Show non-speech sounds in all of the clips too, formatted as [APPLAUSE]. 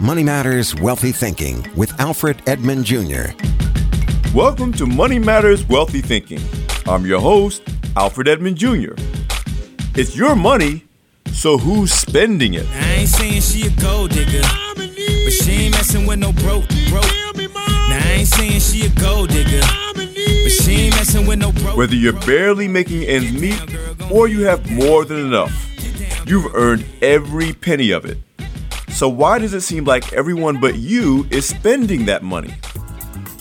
Money Matters Wealthy Thinking with Alfred Edmond Jr. Welcome to Money Matters Wealthy Thinking. I'm your host, Alfred Edmond Jr. It's your money, so who's spending it? I ain't saying she a gold digger, but she ain't messing with no broke, broke. Now I ain't saying she a gold digger, but she ain't messing with no broke. Whether you're barely making ends meet or you have more than enough, you've earned every penny of it. So why does it seem like everyone but you is spending that money?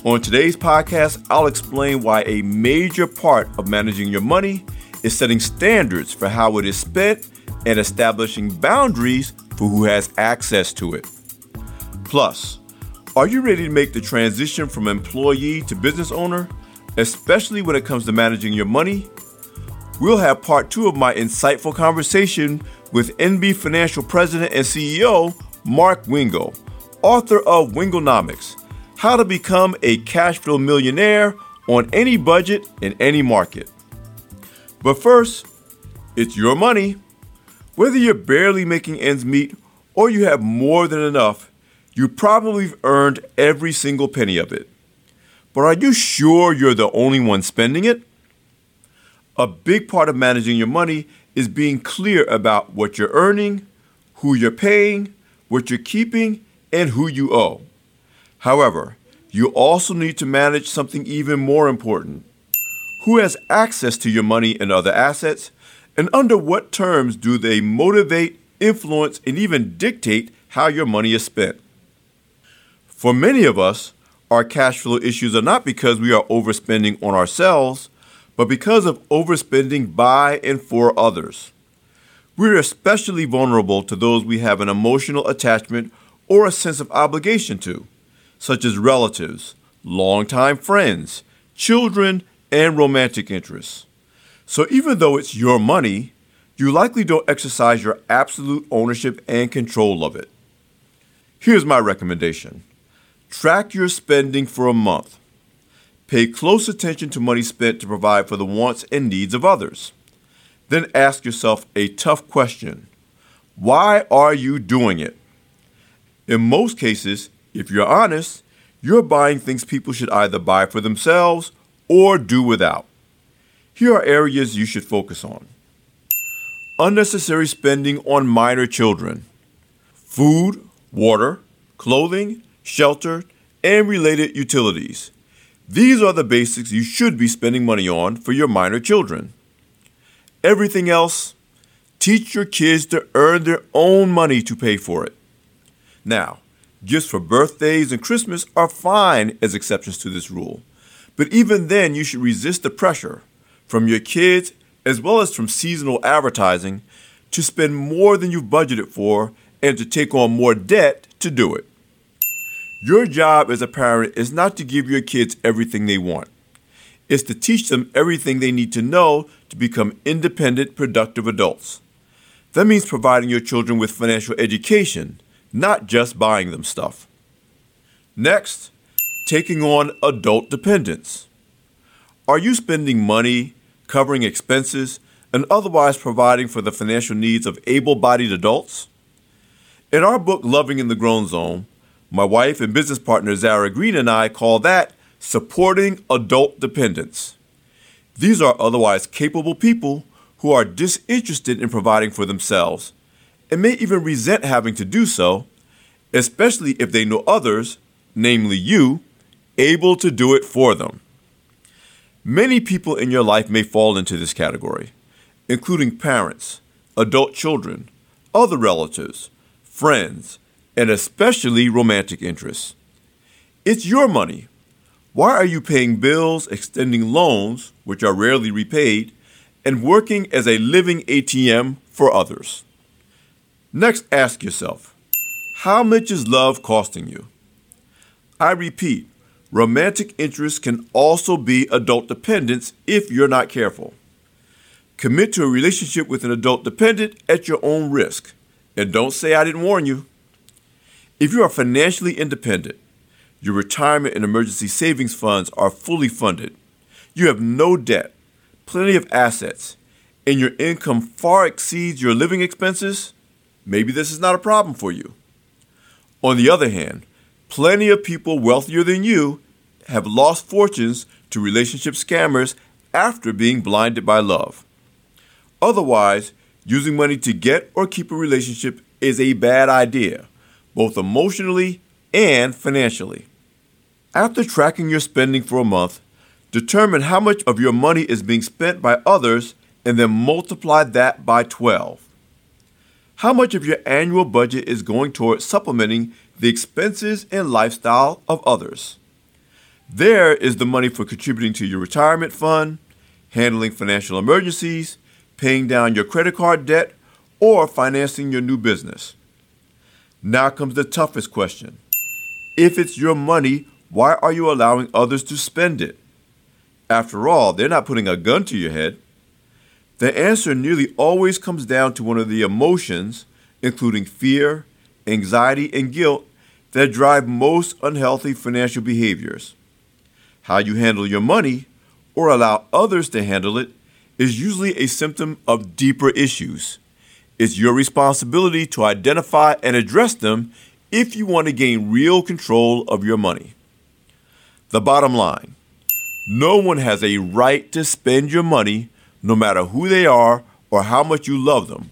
On today's podcast, I'll explain why a major part of managing your money is setting standards for how it is spent and establishing boundaries for who has access to it. Plus, are you ready to make the transition from employee to business owner, especially when it comes to managing your money? We'll have part two of my insightful conversation with NB Financial President and CEO Mark Wingo, author of Wingonomics How to Become a Cash Flow Millionaire on Any Budget in Any Market. But first, it's your money. Whether you're barely making ends meet or you have more than enough, you probably have earned every single penny of it. But are you sure you're the only one spending it? A big part of managing your money is being clear about what you're earning, who you're paying, what you're keeping, and who you owe. However, you also need to manage something even more important. Who has access to your money and other assets, and under what terms do they motivate, influence, and even dictate how your money is spent? For many of us, our cash flow issues are not because we are overspending on ourselves, but because of overspending by and for others. We're especially vulnerable to those we have an emotional attachment or a sense of obligation to, such as relatives, longtime friends, children, and romantic interests. So even though it's your money, you likely don't exercise your absolute ownership and control of it. Here's my recommendation track your spending for a month. Pay close attention to money spent to provide for the wants and needs of others. Then ask yourself a tough question Why are you doing it? In most cases, if you're honest, you're buying things people should either buy for themselves or do without. Here are areas you should focus on unnecessary spending on minor children, food, water, clothing, shelter, and related utilities. These are the basics you should be spending money on for your minor children. Everything else, teach your kids to earn their own money to pay for it. Now, gifts for birthdays and Christmas are fine as exceptions to this rule, but even then, you should resist the pressure from your kids as well as from seasonal advertising to spend more than you've budgeted for and to take on more debt to do it. Your job as a parent is not to give your kids everything they want is to teach them everything they need to know to become independent, productive adults. That means providing your children with financial education, not just buying them stuff. Next, taking on adult dependence. Are you spending money, covering expenses, and otherwise providing for the financial needs of able bodied adults? In our book, Loving in the Grown Zone, my wife and business partner Zara Green and I call that supporting adult dependents. These are otherwise capable people who are disinterested in providing for themselves and may even resent having to do so, especially if they know others, namely you, able to do it for them. Many people in your life may fall into this category, including parents, adult children, other relatives, friends, and especially romantic interests. It's your money why are you paying bills, extending loans, which are rarely repaid, and working as a living ATM for others? Next, ask yourself how much is love costing you? I repeat, romantic interest can also be adult dependence if you're not careful. Commit to a relationship with an adult dependent at your own risk. And don't say I didn't warn you. If you are financially independent, your retirement and emergency savings funds are fully funded, you have no debt, plenty of assets, and your income far exceeds your living expenses, maybe this is not a problem for you. On the other hand, plenty of people wealthier than you have lost fortunes to relationship scammers after being blinded by love. Otherwise, using money to get or keep a relationship is a bad idea, both emotionally and financially. After tracking your spending for a month, determine how much of your money is being spent by others and then multiply that by 12. How much of your annual budget is going toward supplementing the expenses and lifestyle of others? There is the money for contributing to your retirement fund, handling financial emergencies, paying down your credit card debt, or financing your new business. Now comes the toughest question. If it's your money, why are you allowing others to spend it? After all, they're not putting a gun to your head. The answer nearly always comes down to one of the emotions, including fear, anxiety, and guilt, that drive most unhealthy financial behaviors. How you handle your money, or allow others to handle it, is usually a symptom of deeper issues. It's your responsibility to identify and address them if you want to gain real control of your money. The bottom line no one has a right to spend your money, no matter who they are or how much you love them,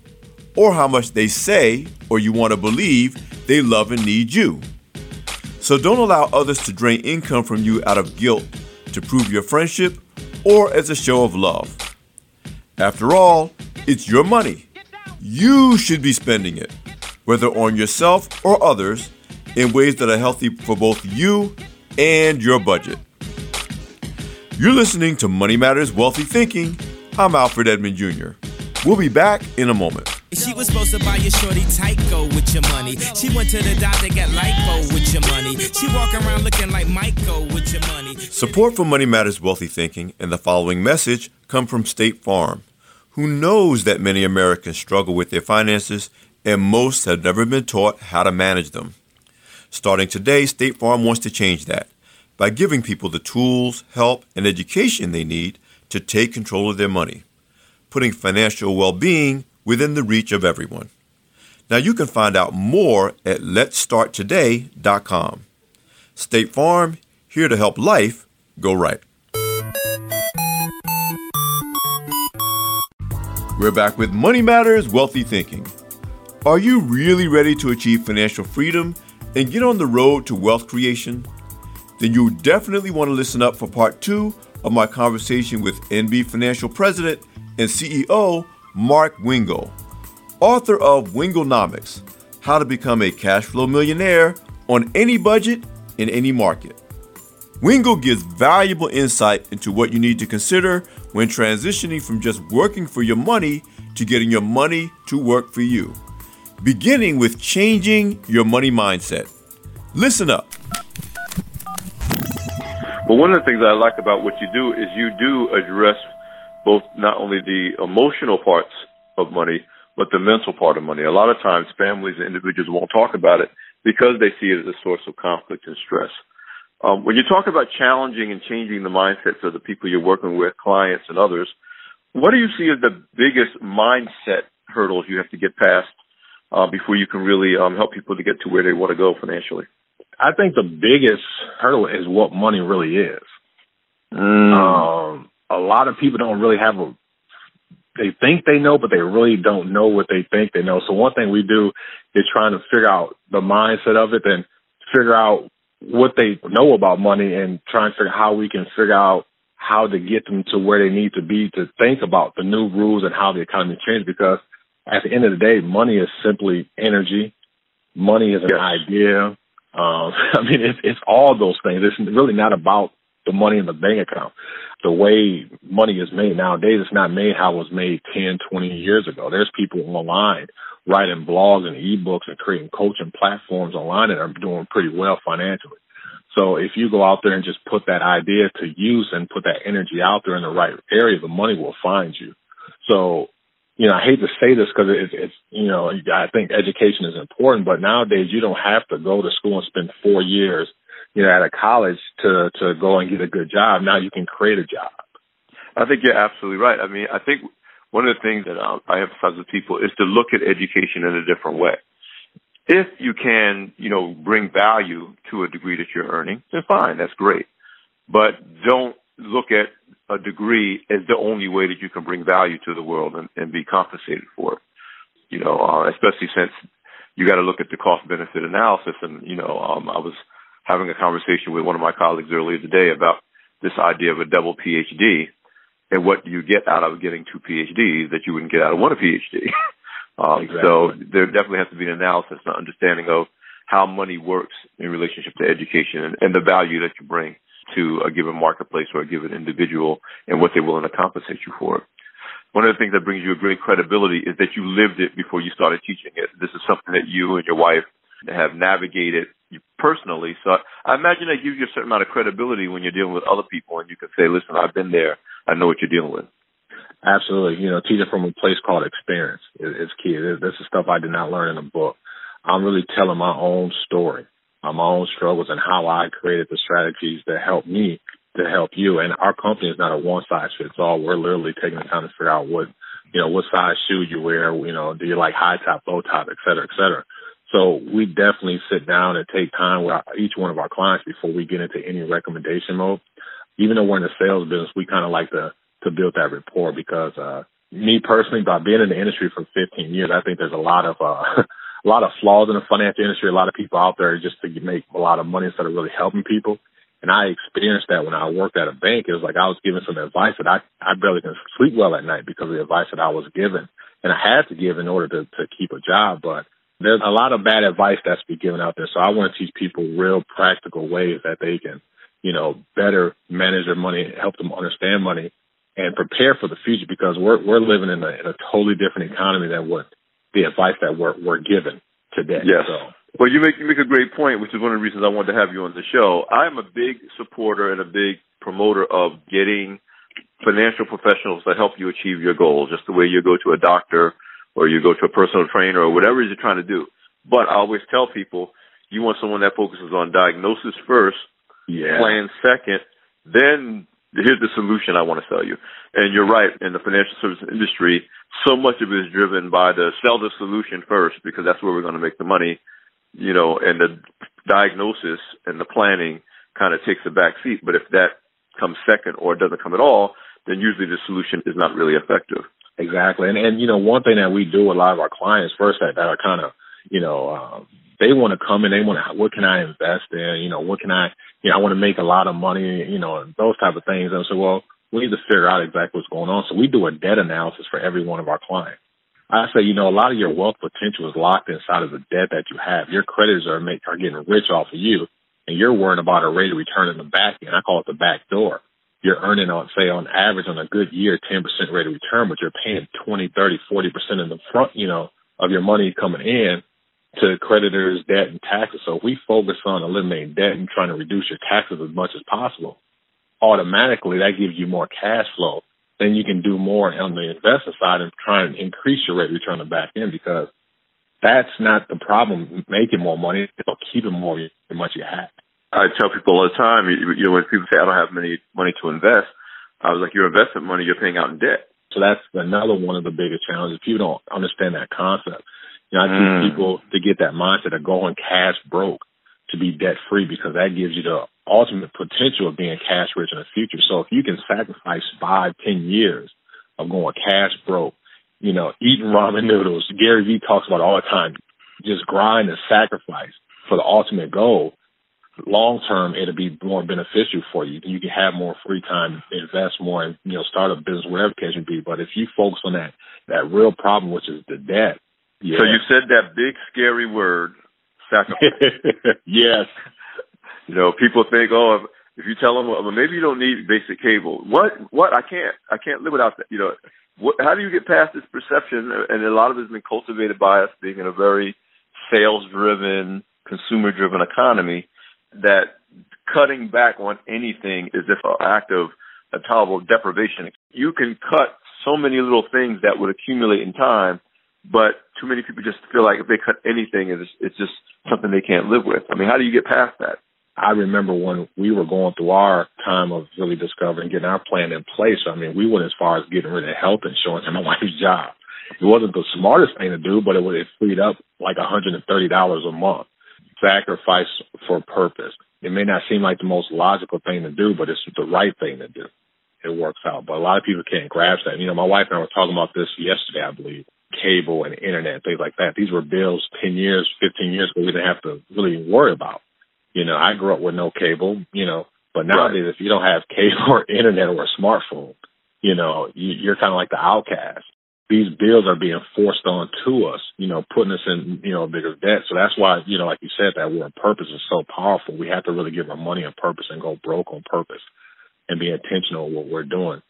or how much they say or you want to believe they love and need you. So don't allow others to drain income from you out of guilt to prove your friendship or as a show of love. After all, it's your money. You should be spending it, whether on yourself or others, in ways that are healthy for both you and your budget. You're listening to Money Matters Wealthy Thinking. I'm Alfred Edmond Jr. We'll be back in a moment. She was supposed to buy your shorty Tyco with your money. She went to the doctor, got lipo with your money. She walk around looking like Michael with your money. Support for Money Matters Wealthy Thinking and the following message come from State Farm, who knows that many Americans struggle with their finances and most have never been taught how to manage them. Starting today, State Farm wants to change that by giving people the tools, help, and education they need to take control of their money, putting financial well being within the reach of everyone. Now you can find out more at letstarttoday.com. State Farm, here to help life go right. We're back with Money Matters Wealthy Thinking. Are you really ready to achieve financial freedom and get on the road to wealth creation? Then you definitely want to listen up for part two of my conversation with NB Financial President and CEO Mark Wingo author of Wingonomics How to Become a Cash Flow Millionaire on Any Budget in Any Market. Wingo gives valuable insight into what you need to consider when transitioning from just working for your money to getting your money to work for you, beginning with changing your money mindset. Listen up. But one of the things I like about what you do is you do address both not only the emotional parts of money, but the mental part of money. A lot of times families and individuals won't talk about it because they see it as a source of conflict and stress. Um, when you talk about challenging and changing the mindsets of the people you're working with, clients and others, what do you see as the biggest mindset hurdles you have to get past uh, before you can really um, help people to get to where they want to go financially? I think the biggest hurdle is what money really is. Mm. Um, a lot of people don't really have a they think they know, but they really don't know what they think they know. So one thing we do is trying to figure out the mindset of it and figure out what they know about money and try and figure out how we can figure out how to get them to where they need to be to think about the new rules and how the economy changed because at the end of the day, money is simply energy. Money is an yes. idea. Um, [LAUGHS] I mean, it's, it's all those things. It's really not about the money in the bank account the way money is made nowadays, it's not made how it was made 10, 20 years ago. There's people online writing blogs and ebooks and creating coaching platforms online that are doing pretty well financially. So if you go out there and just put that idea to use and put that energy out there in the right area, the money will find you. So, you know, I hate to say this because it's, it's, you know, I think education is important, but nowadays you don't have to go to school and spend four years, you know, at a college to, to go and get a good job. Now you can create a job. I think you're absolutely right. I mean, I think one of the things that um, I emphasize with people is to look at education in a different way if you can, you know, bring value to a degree that you're earning, then fine, that's great. But don't look at a degree as the only way that you can bring value to the world and, and be compensated for it. You know, uh, especially since you got to look at the cost benefit analysis. And, you know, um, I was having a conversation with one of my colleagues earlier today about this idea of a double PhD and what you get out of getting two PhDs that you wouldn't get out of one PhD. [LAUGHS] Um, exactly. So there definitely has to be an analysis and understanding of how money works in relationship to education and, and the value that you bring to a given marketplace or a given individual and what they're willing to compensate you for. One of the things that brings you a great credibility is that you lived it before you started teaching it. This is something that you and your wife have navigated personally. So I imagine that gives you a certain amount of credibility when you're dealing with other people and you can say, listen, I've been there. I know what you're dealing with. Absolutely. You know, teaching from a place called experience is, key. This is stuff I did not learn in a book. I'm really telling my own story, my own struggles and how I created the strategies that help me to help you. And our company is not a one size fits all. We're literally taking the time to figure out what, you know, what size shoe you wear, you know, do you like high top, low top, et cetera, et cetera. So we definitely sit down and take time with each one of our clients before we get into any recommendation mode. Even though we're in the sales business, we kind of like to to build that rapport because uh me personally, by being in the industry for 15 years, I think there's a lot of uh, [LAUGHS] a lot of flaws in the financial industry. A lot of people out there just to make a lot of money instead of really helping people. And I experienced that when I worked at a bank. It was like I was given some advice that I I barely can sleep well at night because of the advice that I was given, and I had to give in order to to keep a job. But there's a lot of bad advice that's been given out there. So I want to teach people real practical ways that they can, you know, better manage their money, help them understand money, and prepare for the future because we're we're living in a, in a totally different economy than what the advice that we're we're given today. Yes. So. Well, you make you make a great point, which is one of the reasons I wanted to have you on the show. I am a big supporter and a big promoter of getting financial professionals to help you achieve your goals, just the way you go to a doctor or you go to a personal trainer or whatever it is you're trying to do. But I always tell people you want someone that focuses on diagnosis first, yeah. plan second, then here's the solution I want to sell you. And you're right, in the financial services industry, so much of it is driven by the sell the solution first because that's where we're going to make the money, you know, and the diagnosis and the planning kind of takes a back seat. But if that comes second or doesn't come at all, then usually the solution is not really effective. Exactly. And, and, you know, one thing that we do a lot of our clients first that, that are kind of, you know, um, they want to come and they want to, what can I invest in? You know, what can I, you know, I want to make a lot of money, you know, those type of things. And so, well, we need to figure out exactly what's going on. So we do a debt analysis for every one of our clients. I say, you know, a lot of your wealth potential is locked inside of the debt that you have. Your creditors are make, are getting rich off of you, and you're worrying about a rate of return in the back end. I call it the back door. You're earning on, say, on average on a good year, 10% rate of return, but you're paying 20, 30, 40% in the front, you know, of your money coming in to creditors, debt, and taxes. So if we focus on eliminating debt and trying to reduce your taxes as much as possible, automatically that gives you more cash flow. Then you can do more on the investment side and try and increase your rate of return on back end because that's not the problem making more money, it's keeping more than much you have. I tell people all the time, you, you know, when people say I don't have many money to invest, I was like, your investment money you're paying out in debt. So that's another one of the biggest challenges. People don't understand that concept. You know, I teach mm. people to get that mindset of going cash broke to be debt free because that gives you the ultimate potential of being cash rich in the future. So if you can sacrifice five, ten years of going cash broke, you know, eating ramen [LAUGHS] noodles, Gary Vee talks about all the time, just grind and sacrifice for the ultimate goal. Long term, it'll be more beneficial for you. You can have more free time, invest more, and you know, start a business, whatever case may be. But if you focus on that that real problem, which is the debt, yeah. So you said that big scary word, sacrifice. [LAUGHS] yes. You know, people think, oh, if you tell them, well, maybe you don't need basic cable. What? What? I can't. I can't live without that. You know, what, how do you get past this perception? And a lot of it has been cultivated by us being in a very sales-driven, consumer-driven economy. That cutting back on anything is just an act of a tolerable deprivation. You can cut so many little things that would accumulate in time, but too many people just feel like if they cut anything, it's, it's just something they can't live with. I mean, how do you get past that? I remember when we were going through our time of really discovering getting our plan in place. I mean, we went as far as getting rid of health insurance and my [LAUGHS] wife's job. It wasn't the smartest thing to do, but it would have freed up like $130 a month. Sacrifice for purpose. It may not seem like the most logical thing to do, but it's the right thing to do. It works out. But a lot of people can't grasp that. You know, my wife and I were talking about this yesterday, I believe. Cable and internet, things like that. These were bills 10 years, 15 years ago we didn't have to really worry about. You know, I grew up with no cable, you know, but nowadays right. if you don't have cable [LAUGHS] or internet or a smartphone, you know, you, you're kind of like the outcast these bills are being forced on to us, you know, putting us in, you know, bigger debt. So that's why, you know, like you said, that word purpose is so powerful. We have to really give our money a purpose and go broke on purpose and be intentional with what we're doing.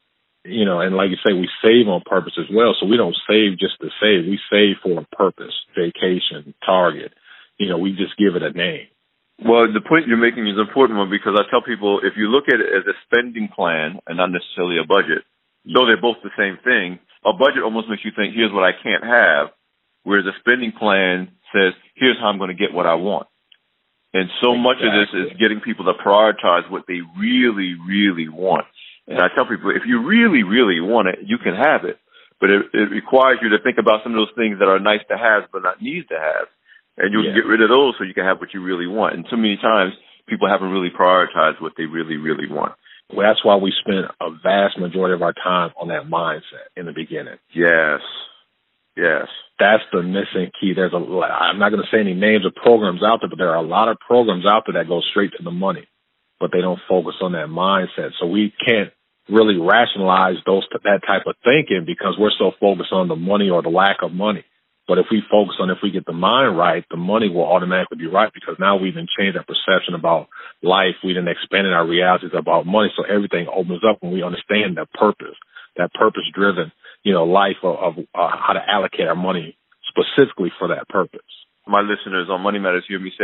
You know, and like you say, we save on purpose as well. So we don't save just to save. We save for a purpose, vacation, target. You know, we just give it a name. Well, the point you're making is an important one because I tell people if you look at it as a spending plan and not necessarily a budget, though they're both the same thing, a budget almost makes you think, here's what I can't have, whereas a spending plan says, here's how I'm going to get what I want. And so exactly. much of this is getting people to prioritize what they really, really want. And I tell people, if you really, really want it, you can have it. But it, it requires you to think about some of those things that are nice to have, but not needs to have. And you yeah. can get rid of those so you can have what you really want. And so many times, people haven't really prioritized what they really, really want. Well, that's why we spend a vast majority of our time on that mindset in the beginning. Yes. Yes. That's the missing key. There's a, I'm not going to say any names of programs out there, but there are a lot of programs out there that go straight to the money, but they don't focus on that mindset. So we can't really rationalize those, that type of thinking because we're so focused on the money or the lack of money. But if we focus on if we get the mind right, the money will automatically be right because now we've been changed our perception about life. We didn't expanded our realities about money. So everything opens up when we understand that purpose, that purpose driven, you know, life of, of uh, how to allocate our money specifically for that purpose. My listeners on Money Matters hear me say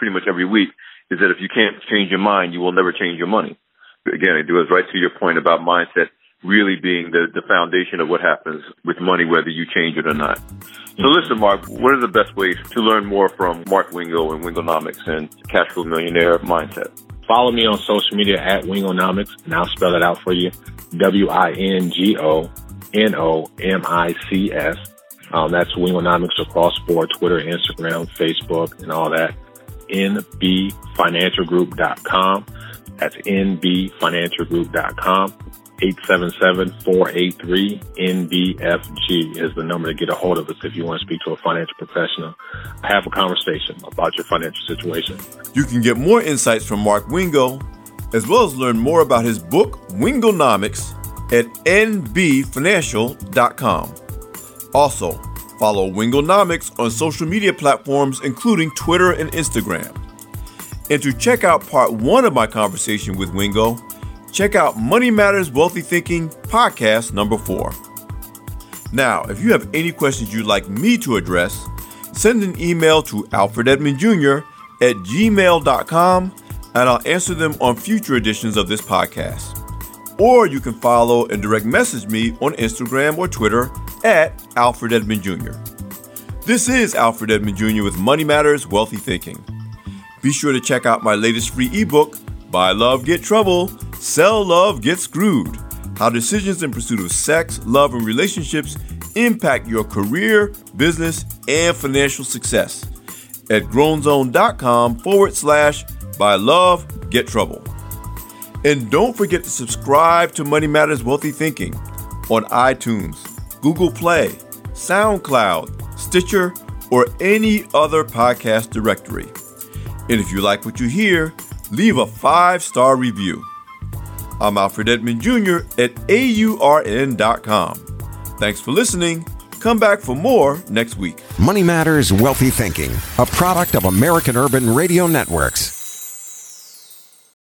pretty much every week is that if you can't change your mind, you will never change your money. Again, it goes right to your point about mindset really being the, the foundation of what happens with money, whether you change it or not. So listen, Mark, what are the best ways to learn more from Mark Wingo and Wingonomics and Cashflow Millionaire Mindset? Follow me on social media at Wingonomics, and I'll spell it out for you. W-I-N-G-O-N-O-M-I-C-S. Um, that's Wingonomics across board, Twitter, Instagram, Facebook, and all that. NBFinancialGroup.com. That's NBFinancialGroup.com. 877-483-NBFG is the number to get a hold of us if you want to speak to a financial professional. Have a conversation about your financial situation. You can get more insights from Mark Wingo, as well as learn more about his book, Wingonomics, at nbfinancial.com. Also, follow Wingonomics on social media platforms including Twitter and Instagram. And to check out part one of my conversation with Wingo, check out Money Matters Wealthy Thinking podcast number four. Now, if you have any questions you'd like me to address, send an email to Alfred Edmond Jr. at gmail.com and I'll answer them on future editions of this podcast. Or you can follow and direct message me on Instagram or Twitter at Alfred Edmond Jr. This is Alfred Edmond Jr. with Money Matters Wealthy Thinking. Be sure to check out my latest free ebook, Buy Love, Get Trouble Sell Love, Get Screwed How Decisions in Pursuit of Sex, Love, and Relationships Impact Your Career, Business, and Financial Success at grownzone.com forward slash buy love, get trouble. And don't forget to subscribe to Money Matters Wealthy Thinking on iTunes, Google Play, SoundCloud, Stitcher, or any other podcast directory. And if you like what you hear, leave a five star review. I'm Alfred Edmond Jr. at AURN.com. Thanks for listening. Come back for more next week. Money Matters Wealthy Thinking, a product of American Urban Radio Networks.